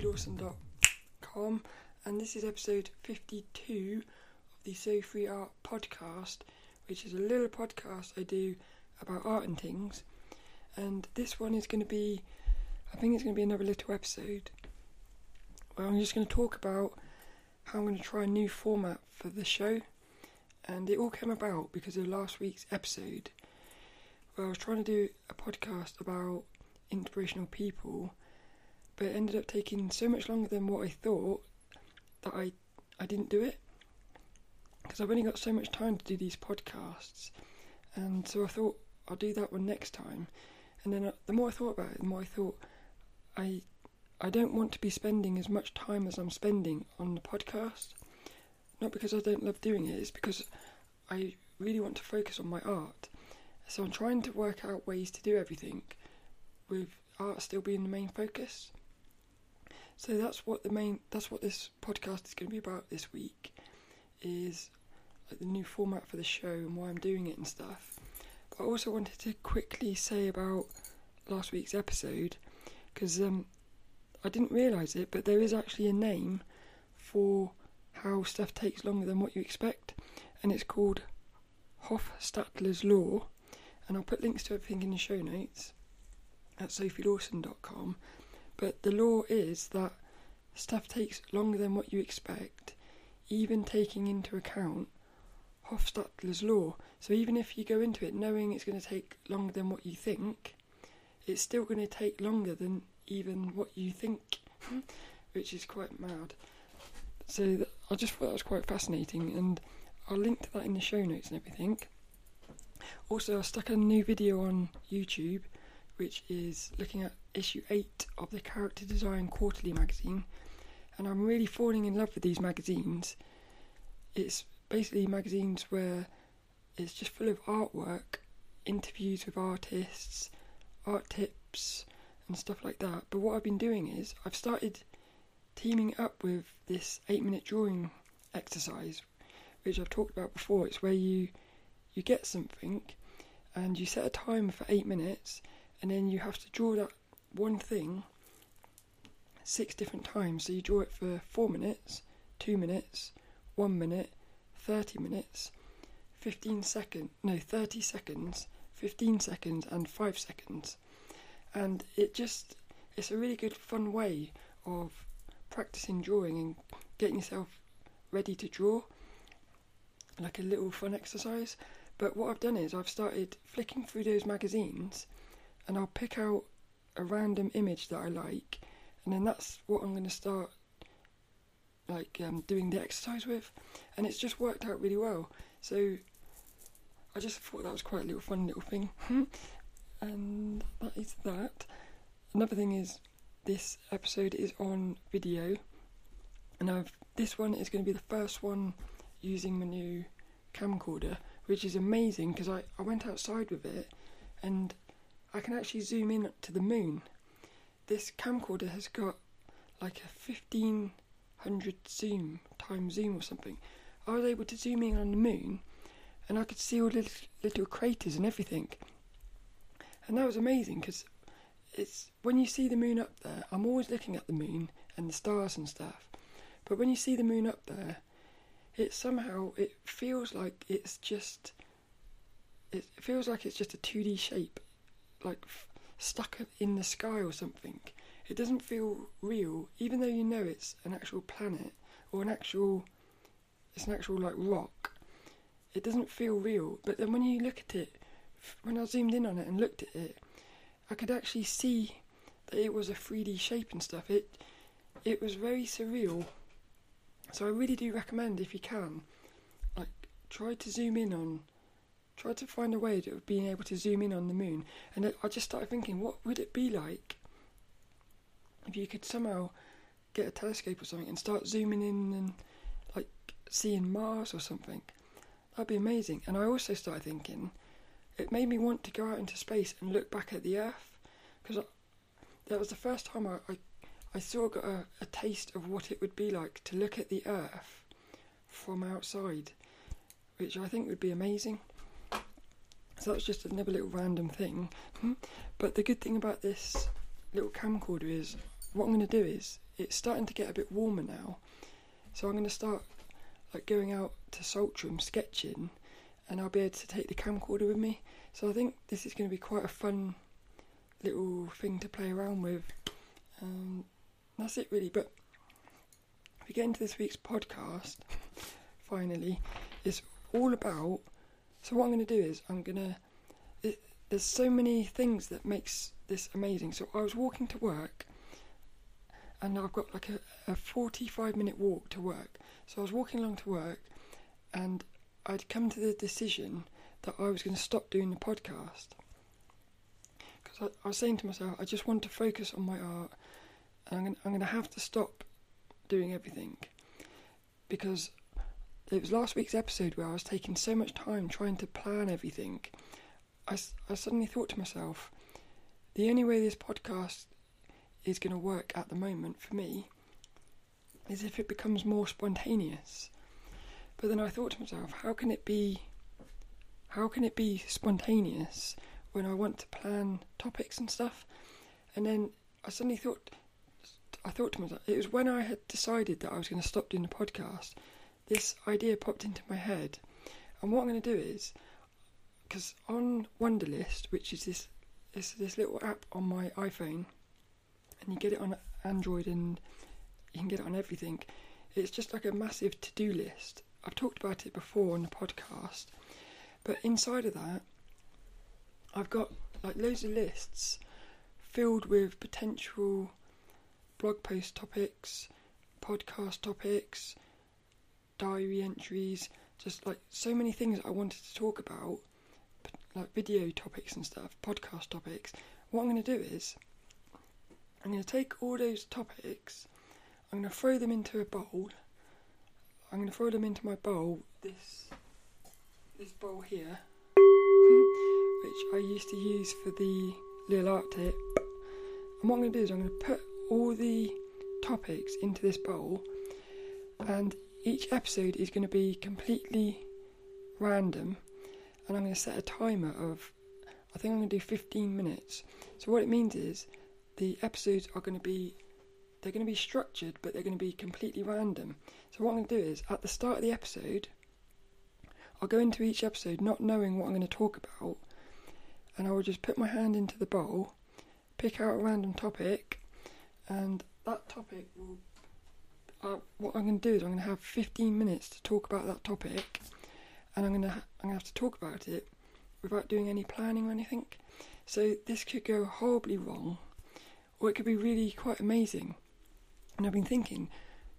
sophielawson.com and this is episode 52 of the So Free Art podcast, which is a little podcast I do about art and things. And this one is going to be, I think it's going to be another little episode where I'm just going to talk about how I'm going to try a new format for the show. And it all came about because of last week's episode where I was trying to do a podcast about inspirational people but it ended up taking so much longer than what I thought that I I didn't do it because I've only got so much time to do these podcasts, and so I thought I'll do that one next time. And then the more I thought about it, the more I thought I I don't want to be spending as much time as I'm spending on the podcast. Not because I don't love doing it, it's because I really want to focus on my art. So I'm trying to work out ways to do everything with art still being the main focus. So that's what the main that's what this podcast is going to be about this week is like the new format for the show and why I'm doing it and stuff. But I also wanted to quickly say about last week's episode because um, I didn't realise it, but there is actually a name for how stuff takes longer than what you expect, and it's called Hofstadter's Law. And I'll put links to everything in the show notes at sophielawson.com. But the law is that stuff takes longer than what you expect, even taking into account Hofstadter's law. So even if you go into it knowing it's going to take longer than what you think, it's still going to take longer than even what you think, hmm. which is quite mad. So th- I just thought that was quite fascinating, and I'll link to that in the show notes and everything. Also, I stuck a new video on YouTube which is looking at issue 8 of the Character Design Quarterly magazine. And I'm really falling in love with these magazines. It's basically magazines where it's just full of artwork, interviews with artists, art tips, and stuff like that. But what I've been doing is I've started teaming up with this 8 minute drawing exercise, which I've talked about before. It's where you you get something and you set a timer for 8 minutes and then you have to draw that one thing six different times. So you draw it for four minutes, two minutes, one minute, 30 minutes, 15 seconds, no, 30 seconds, 15 seconds, and five seconds. And it just, it's a really good, fun way of practicing drawing and getting yourself ready to draw, like a little fun exercise. But what I've done is I've started flicking through those magazines and I'll pick out a random image that I like, and then that's what I'm going to start like um, doing the exercise with, and it's just worked out really well. So I just thought that was quite a little fun little thing, and that is that. Another thing is this episode is on video, and I've this one is going to be the first one using my new camcorder, which is amazing because I, I went outside with it and I can actually zoom in to the moon. This camcorder has got like a 1500 zoom times zoom or something. I was able to zoom in on the moon and I could see all the little, little craters and everything. And that was amazing because it's when you see the moon up there, I'm always looking at the moon and the stars and stuff. But when you see the moon up there, it somehow it feels like it's just it feels like it's just a 2D shape like stuck in the sky or something. It doesn't feel real, even though you know it's an actual planet or an actual, it's an actual like rock. It doesn't feel real. But then when you look at it, when I zoomed in on it and looked at it, I could actually see that it was a 3D shape and stuff. It, it was very surreal. So I really do recommend if you can, like try to zoom in on tried to find a way of being able to zoom in on the moon, and I just started thinking, what would it be like if you could somehow get a telescope or something and start zooming in and like seeing Mars or something? That'd be amazing. And I also started thinking, it made me want to go out into space and look back at the Earth because that was the first time I, I, I sort of got a, a taste of what it would be like to look at the Earth from outside, which I think would be amazing. So that's just another little random thing. Hmm? But the good thing about this little camcorder is what I'm going to do is it's starting to get a bit warmer now, so I'm going to start like going out to Saltram sketching, and I'll be able to take the camcorder with me. So I think this is going to be quite a fun little thing to play around with. Um, that's it really. But we get into this week's podcast, finally, it's all about. So what I'm going to do is I'm going to. There's so many things that makes this amazing. So I was walking to work, and I've got like a, a 45 minute walk to work. So I was walking along to work, and I'd come to the decision that I was going to stop doing the podcast because I, I, was saying to myself, I just want to focus on my art, and I'm going, I'm going to have to stop doing everything because it was last week's episode where I was taking so much time trying to plan everything. I, I suddenly thought to myself, the only way this podcast is going to work at the moment for me is if it becomes more spontaneous. But then I thought to myself, how can it be how can it be spontaneous when I want to plan topics and stuff? And then I suddenly thought, I thought to myself, it was when I had decided that I was going to stop doing the podcast, this idea popped into my head. And what I'm going to do is, because on Wunderlist, which is this, this this little app on my iPhone, and you get it on Android and you can get it on everything. It's just like a massive to-do list. I've talked about it before on the podcast, but inside of that, I've got like loads of lists filled with potential blog post topics, podcast topics, diary entries, just like so many things I wanted to talk about, like video topics and stuff, podcast topics. What I'm going to do is, I'm going to take all those topics, I'm going to throw them into a bowl. I'm going to throw them into my bowl, this this bowl here, which I used to use for the little art tip. And what I'm going to do is I'm going to put all the topics into this bowl, and each episode is going to be completely random. And I'm going to set a timer of, I think I'm going to do 15 minutes. So what it means is the episodes are going to be they're going to be structured, but they're going to be completely random. So what I'm going to do is at the start of the episode, I'll go into each episode not knowing what I'm going to talk about, and I will just put my hand into the bowl, pick out a random topic, and that topic will. Uh, what I'm going to do is I'm going to have 15 minutes to talk about that topic, and I'm going to ha- I'm going to have to talk about it without doing any planning or anything. So this could go horribly wrong, or it could be really quite amazing. And I've been thinking,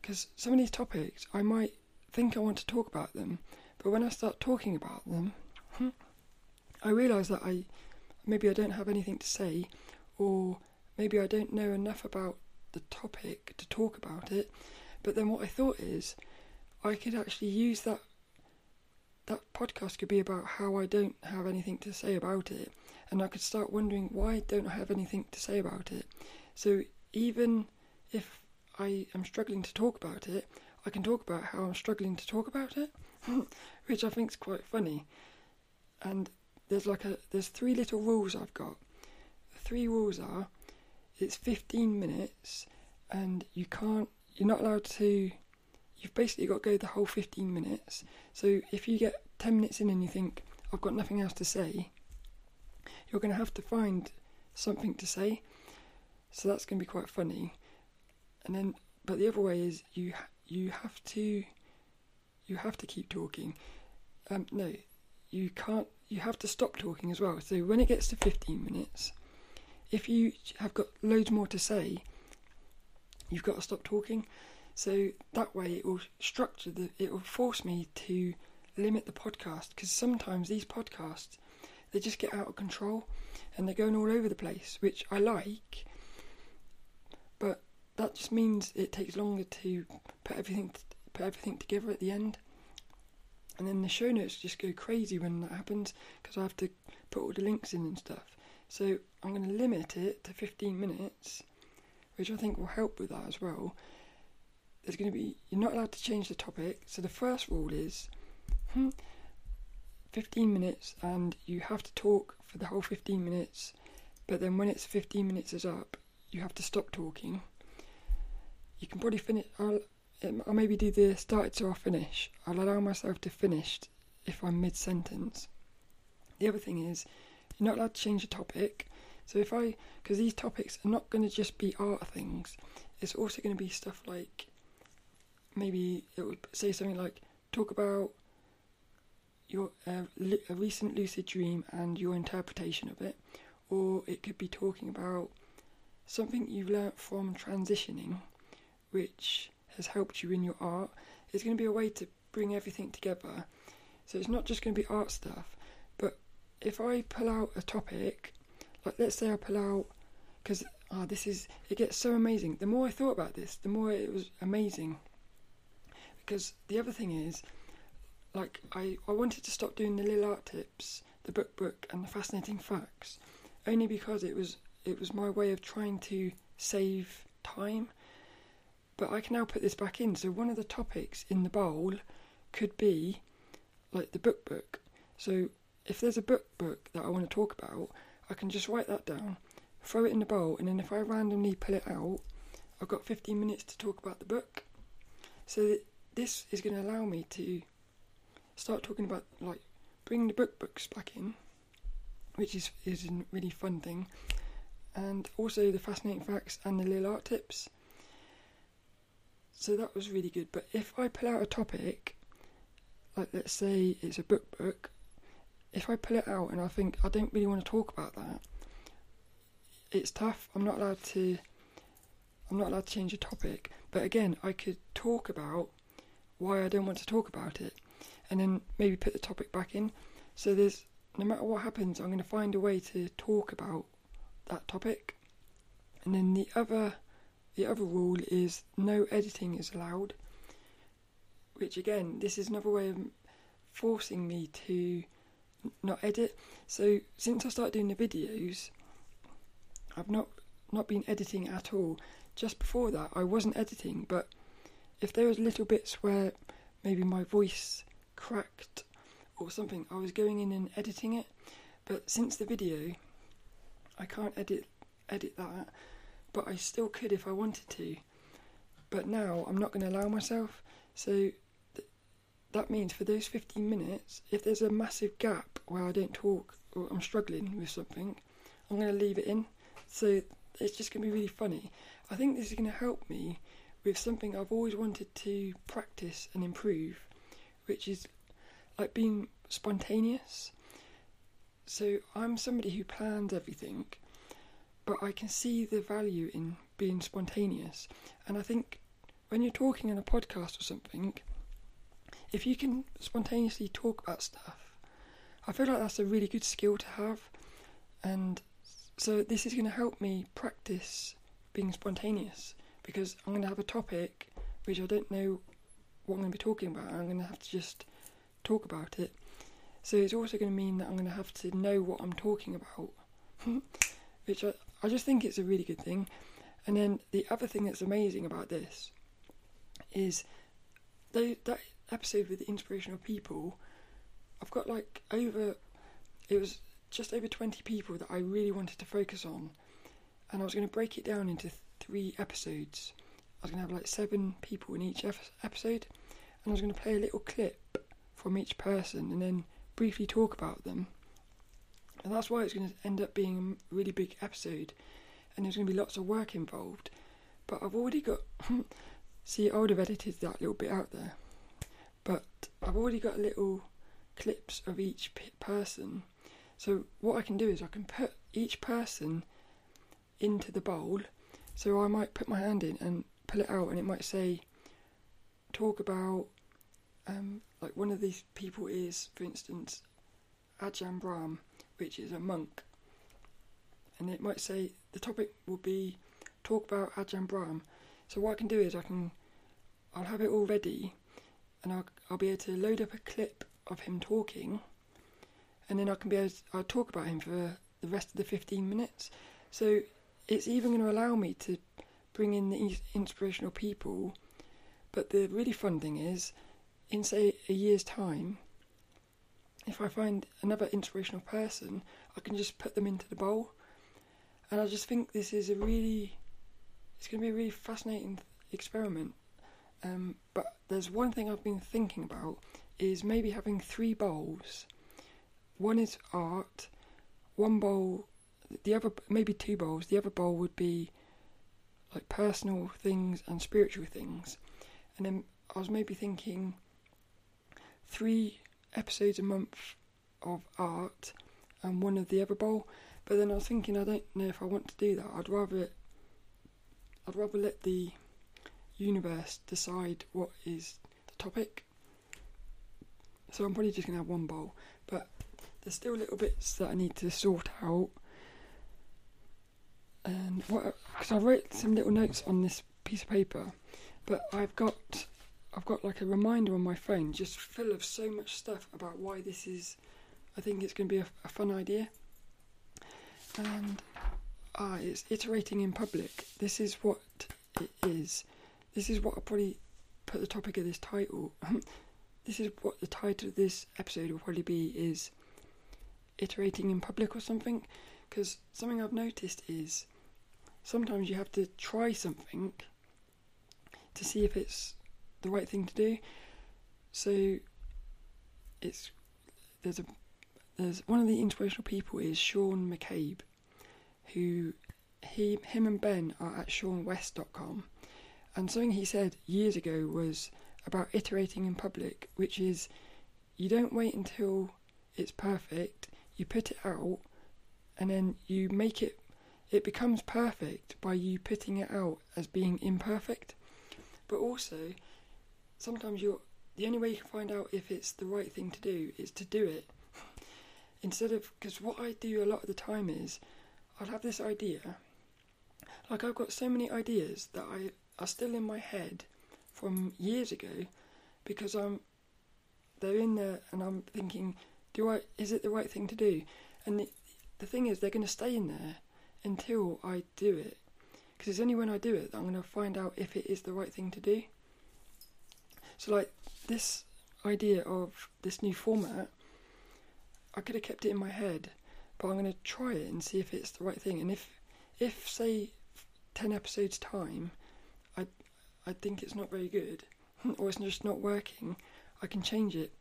because some of these topics I might think I want to talk about them, but when I start talking about them, I realise that I maybe I don't have anything to say, or maybe I don't know enough about the topic to talk about it. But then what I thought is, I could actually use that. That podcast could be about how I don't have anything to say about it, and I could start wondering why I don't I have anything to say about it. So even if I am struggling to talk about it, I can talk about how I'm struggling to talk about it. which I think is quite funny. And there's like a there's three little rules I've got. The three rules are it's 15 minutes and you can't you're not allowed to you've basically got to go the whole 15 minutes. So if you get 10 minutes in and you think I've got nothing else to say, you're going to have to find something to say. So that's going to be quite funny. And then but the other way is you you have to you have to keep talking. Um, no, you can't. You have to stop talking as well. So when it gets to 15 minutes, if you have got loads more to say, you've got to stop talking. So that way, it will structure the. It will force me to limit the podcast because sometimes these podcasts they just get out of control and they're going all over the place, which I like. But that just means it takes longer to put everything put everything together at the end. And then the show notes just go crazy when that happens because I have to put all the links in and stuff. So I'm going to limit it to 15 minutes, which I think will help with that as well. There's going to be, you're not allowed to change the topic. So the first rule is hmm, 15 minutes and you have to talk for the whole 15 minutes. But then when it's 15 minutes is up, you have to stop talking you can probably finish. I'll, I'll maybe do the start to finish. I'll allow myself to finish if I'm mid sentence. The other thing is, you're not allowed to change the topic. So if I, because these topics are not going to just be art things, it's also going to be stuff like maybe it would say something like talk about your uh, li- a recent lucid dream and your interpretation of it, or it could be talking about something you've learnt from transitioning, which has helped you in your art. It's going to be a way to bring everything together. So it's not just going to be art stuff, but if I pull out a topic, like let's say I pull out, because oh, this is it gets so amazing. The more I thought about this, the more it was amazing. Because the other thing is, like I, I wanted to stop doing the little art tips, the book book, and the fascinating facts, only because it was it was my way of trying to save time. But I can now put this back in. So one of the topics in the bowl could be like the book book. So if there's a book book that I want to talk about, I can just write that down, throw it in the bowl, and then if I randomly pull it out, I've got 15 minutes to talk about the book. So this is going to allow me to start talking about like bringing the book books back in, which is is a really fun thing, and also the fascinating facts and the little art tips. So that was really good. But if I pull out a topic, like let's say it's a book book, if I pull it out and I think I don't really want to talk about that, it's tough. I'm not allowed to. I'm not allowed to change the topic. But again, I could talk about why I don't want to talk about it and then maybe put the topic back in. So there's no matter what happens, I'm going to find a way to talk about that topic. And then the other the other rule is no editing is allowed. Which again, this is another way of forcing me to not edit. So since I started doing the videos, I've not not been editing at all. Just before that, I wasn't editing, but if there was little bits where maybe my voice cracked or something, I was going in and editing it. But since the video, I can't edit edit that, but I still could if I wanted to. But now I'm not going to allow myself. So that means for those 15 minutes, if there's a massive gap where I don't talk or I'm struggling with something, I'm going to leave it in. So it's just going to be really funny. I think this is going to help me with something I've always wanted to practice and improve, which is like being spontaneous. So I'm somebody who plans everything, but I can see the value in being spontaneous. And I think when you're talking on a podcast or something, if you can spontaneously talk about stuff, I feel like that's a really good skill to have. And so this is going to help me practice being spontaneous because I'm going to have a topic which I don't know what I'm going to be talking about. I'm going to have to just talk about it. So it's also going to mean that I'm going to have to know what I'm talking about, which I, I just think it's a really good thing. And then the other thing that's amazing about this is they, that episode with the inspirational people. I've got like over, it was just over 20 people that I really wanted to focus on, and I was going to break it down into three episodes. I was going to have like seven people in each episode, and I was going to play a little clip from each person and then briefly talk about them. And that's why it's going to end up being a really big episode, and there's going to be lots of work involved. But I've already got. see, I would have edited that little bit out there, but I've already got little clips of each person. So what I can do is I can put each person into the bowl. So I might put my hand in and pull it out, and it might say, "Talk about um, like one of these people is, for instance, Ajahn Brahm, which is a monk, and it might say the topic will be talk about Ajahn Brahm. So what I can do is I can, I'll have it all ready, and I'll, I'll be able to load up a clip of him talking, and then I can be able to, I'll talk about him for the rest of the 15 minutes. So it's even going to allow me to bring in the inspirational people. But the really fun thing is, in say a year's time, if I find another inspirational person, I can just put them into the bowl. And I just think this is a really, it's going to be a really fascinating experiment. Um, but there's one thing I've been thinking about is maybe having three bowls. One is art, one bowl, the other maybe two bowls. The other bowl would be like personal things and spiritual things, and then I was maybe thinking three episodes a month of art and one of the other bowl. But then I was thinking I don't know if I want to do that. I'd rather I'd rather let the universe decide what is the topic. So I'm probably just gonna have one bowl, but there's still little bits that I need to sort out. And what? Because I wrote some little notes on this piece of paper, but I've got I've got like a reminder on my phone, just full of so much stuff about why this is. I think it's going to be a, a fun idea. And ah, it's iterating in public. This is what it is. This is what I'll probably put the topic of this title. this is what the title of this episode will probably be is iterating in public or something. Because something I've noticed is sometimes you have to try something to see if it's the right thing to do. So it's there's a there's one of the inspirational people is Sean McCabe, who he him and Ben are at seanwes.com, and something he said years ago was about iterating in public, which is you don't wait until it's perfect, you put it out, and then you make it it becomes perfect by you putting it out as being imperfect. But also, sometimes you're the only way you can find out if it's the right thing to do is to do it. Instead of because what I do a lot of the time is I'll have this idea. Like I've got so many ideas that I are still in my head from years ago because I'm they're in there and I'm thinking, do I is it the right thing to do? And the, the thing is, they're going to stay in there until I do it. Because it's only when I do it that I'm going to find out if it is the right thing to do. So, like, this idea of this new format, I could have kept it in my head, but I'm going to try it and see if it's the right thing. And if, if say, 10 episodes' time, I think it's not very good, or it's just not working, I can change it.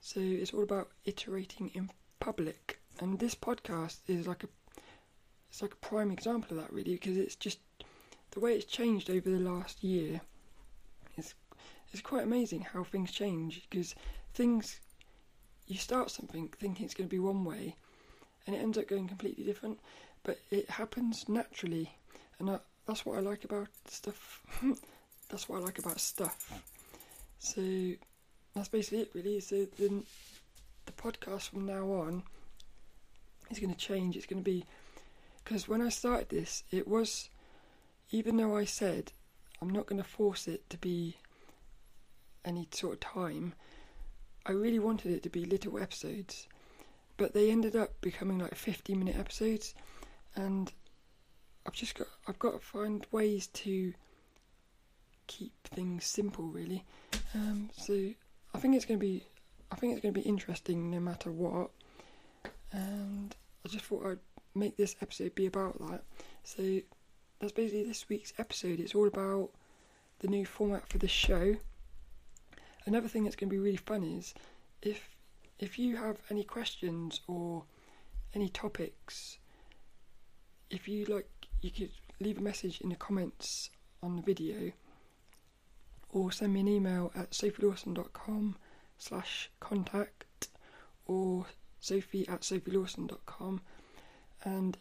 So, it's all about iterating in public. And this podcast is like a it's like a prime example of that really because it's just the way it's changed over the last year it's it's quite amazing how things change because things you start something thinking it's going to be one way and it ends up going completely different but it happens naturally and I, that's what I like about stuff that's what I like about stuff. So that's basically it really. So then the podcast from now on is going to change. It's going to be because when I started this, it was, even though I said I'm not going to force it to be any sort of time, I really wanted it to be little episodes. But they ended up becoming like 50 minute episodes, and I've just got I've got to find ways to keep things simple, really. Um, so I think it's going to be I think it's going to be interesting no matter what. And I just thought I'd make this episode be about that. So that's basically this week's episode. It's all about the new format for the show. Another thing that's going to be really fun is if if you have any questions or any topics, if you like, you could leave a message in the comments on the video or send me an email at sophielawson.com slash contact or sophie at sophielawson.com and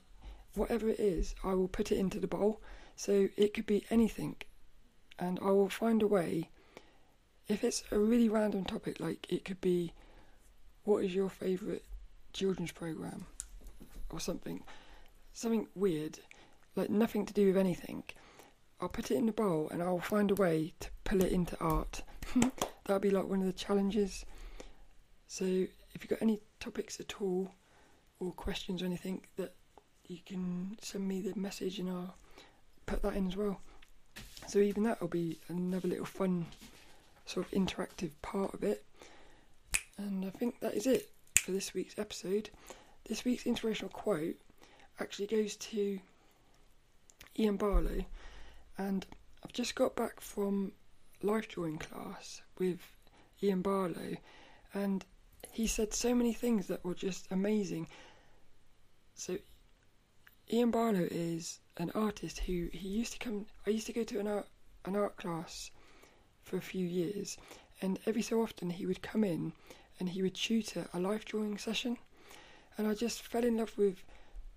whatever it is, I will put it into the bowl. So it could be anything, and I will find a way. If it's a really random topic, like it could be, what is your favourite children's program, or something, something weird, like nothing to do with anything. I'll put it in the bowl, and I'll find a way to pull it into art. That'll be like one of the challenges. So if you've got any topics at all or questions or anything, that you can send me the message and I'll put that in as well. So even that will be another little fun sort of interactive part of it. And I think that is it for this week's episode. This week's inspirational quote actually goes to Ian Barlow, and I've just got back from life drawing class with Ian Barlow, and he said so many things that were just amazing. So, Ian Barlow is an artist who he used to come. I used to go to an art an art class for a few years, and every so often he would come in and he would tutor a life drawing session, and I just fell in love with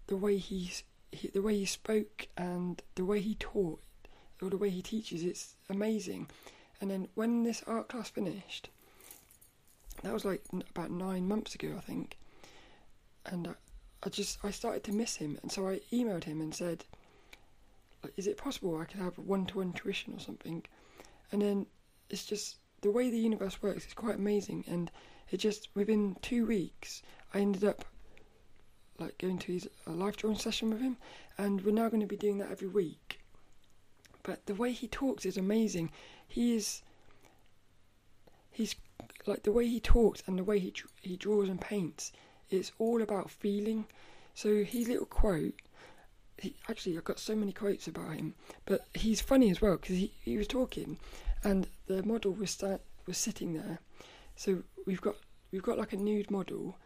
the way he's he, the way he spoke and the way he taught or the way he teaches, it's amazing. And then when this art class finished, that was like about nine months ago, I think. And I, I just I started to miss him, and so I emailed him and said, "Is it possible I could have one-to-one tuition or something?" And then it's just the way the universe works is quite amazing, and it just within two weeks I ended up like going to his a life drawing session with him, and we're now going to be doing that every week but the way he talks is amazing. He is. He's like the way he talks and the way he he draws and paints. It's all about feeling. So his little quote. He, actually, I've got so many quotes about him, but he's funny as well because he, he was talking, and the model was sta- was sitting there. So we've got we've got like a nude model,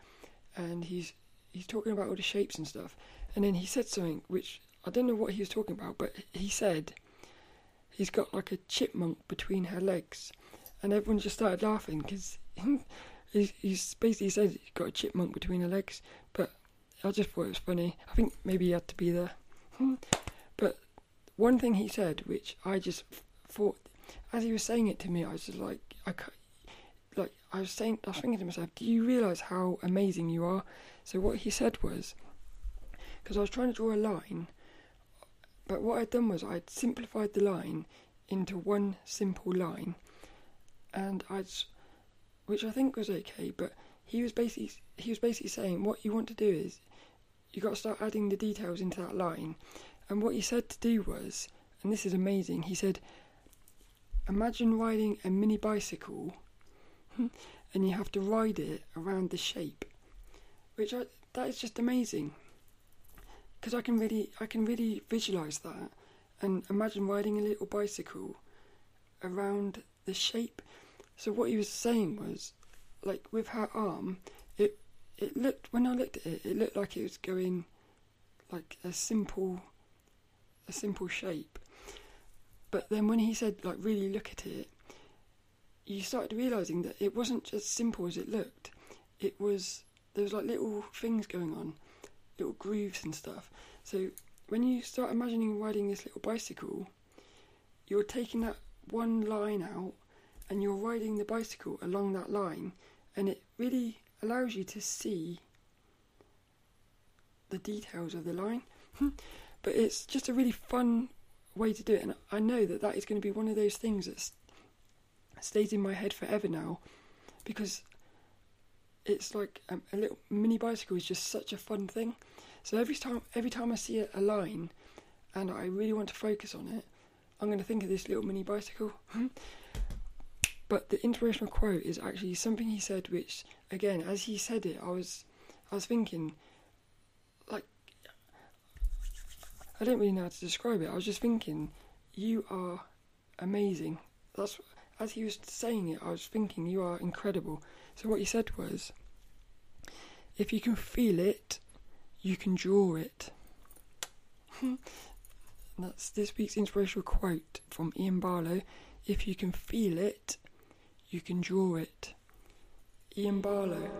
and he's he's talking about all the shapes and stuff, and then he said something which I don't know what he was talking about, but he said he's got like a chipmunk between her legs, and everyone just started laughing because he's basically said he's got a chipmunk between her legs. But I just thought it was funny. I think maybe he had to be there. but one thing he said, which I just thought, as he was saying it to me, I was just like, I like I was saying, I was thinking to myself, do you realise how amazing you are? So what he said was, because I was trying to draw a line but what I'd done was I'd simplified the line into one simple line, and I'd, which I think was okay. But he was basically he was basically saying what you want to do is you got to start adding the details into that line. And what he said to do was, and this is amazing. He said, imagine riding a mini bicycle, and you have to ride it around the shape, which I, that is just amazing because I can really I can really visualize that and imagine riding a little bicycle around the shape. So what he was saying was, like with her arm, it it looked when I looked at it, it looked like it was going like a simple a simple shape. But then when he said like really look at it, you started realizing that it wasn't as simple as it looked. It was there was like little things going on little grooves and stuff. So when you start imagining riding this little bicycle, you're taking that one line out and you're riding the bicycle along that line, and it really allows you to see the details of the line. but it's just a really fun way to do it, and I know that that is going to be one of those things that stays in my head forever now because it's like um, a little mini bicycle is just such a fun thing. So every time, every time I see a, line, and I really want to focus on it, I'm going to think of this little mini bicycle. but the inspirational quote is actually something he said, which again, as he said it, I was, I was thinking, like, I don't really know how to describe it. I was just thinking, you are amazing. That's as he was saying it, I was thinking, you are incredible. So what he said was, if you can feel it, you can draw it. That's this week's inspirational quote from Ian Barlow. If you can feel it, you can draw it. Ian Barlow.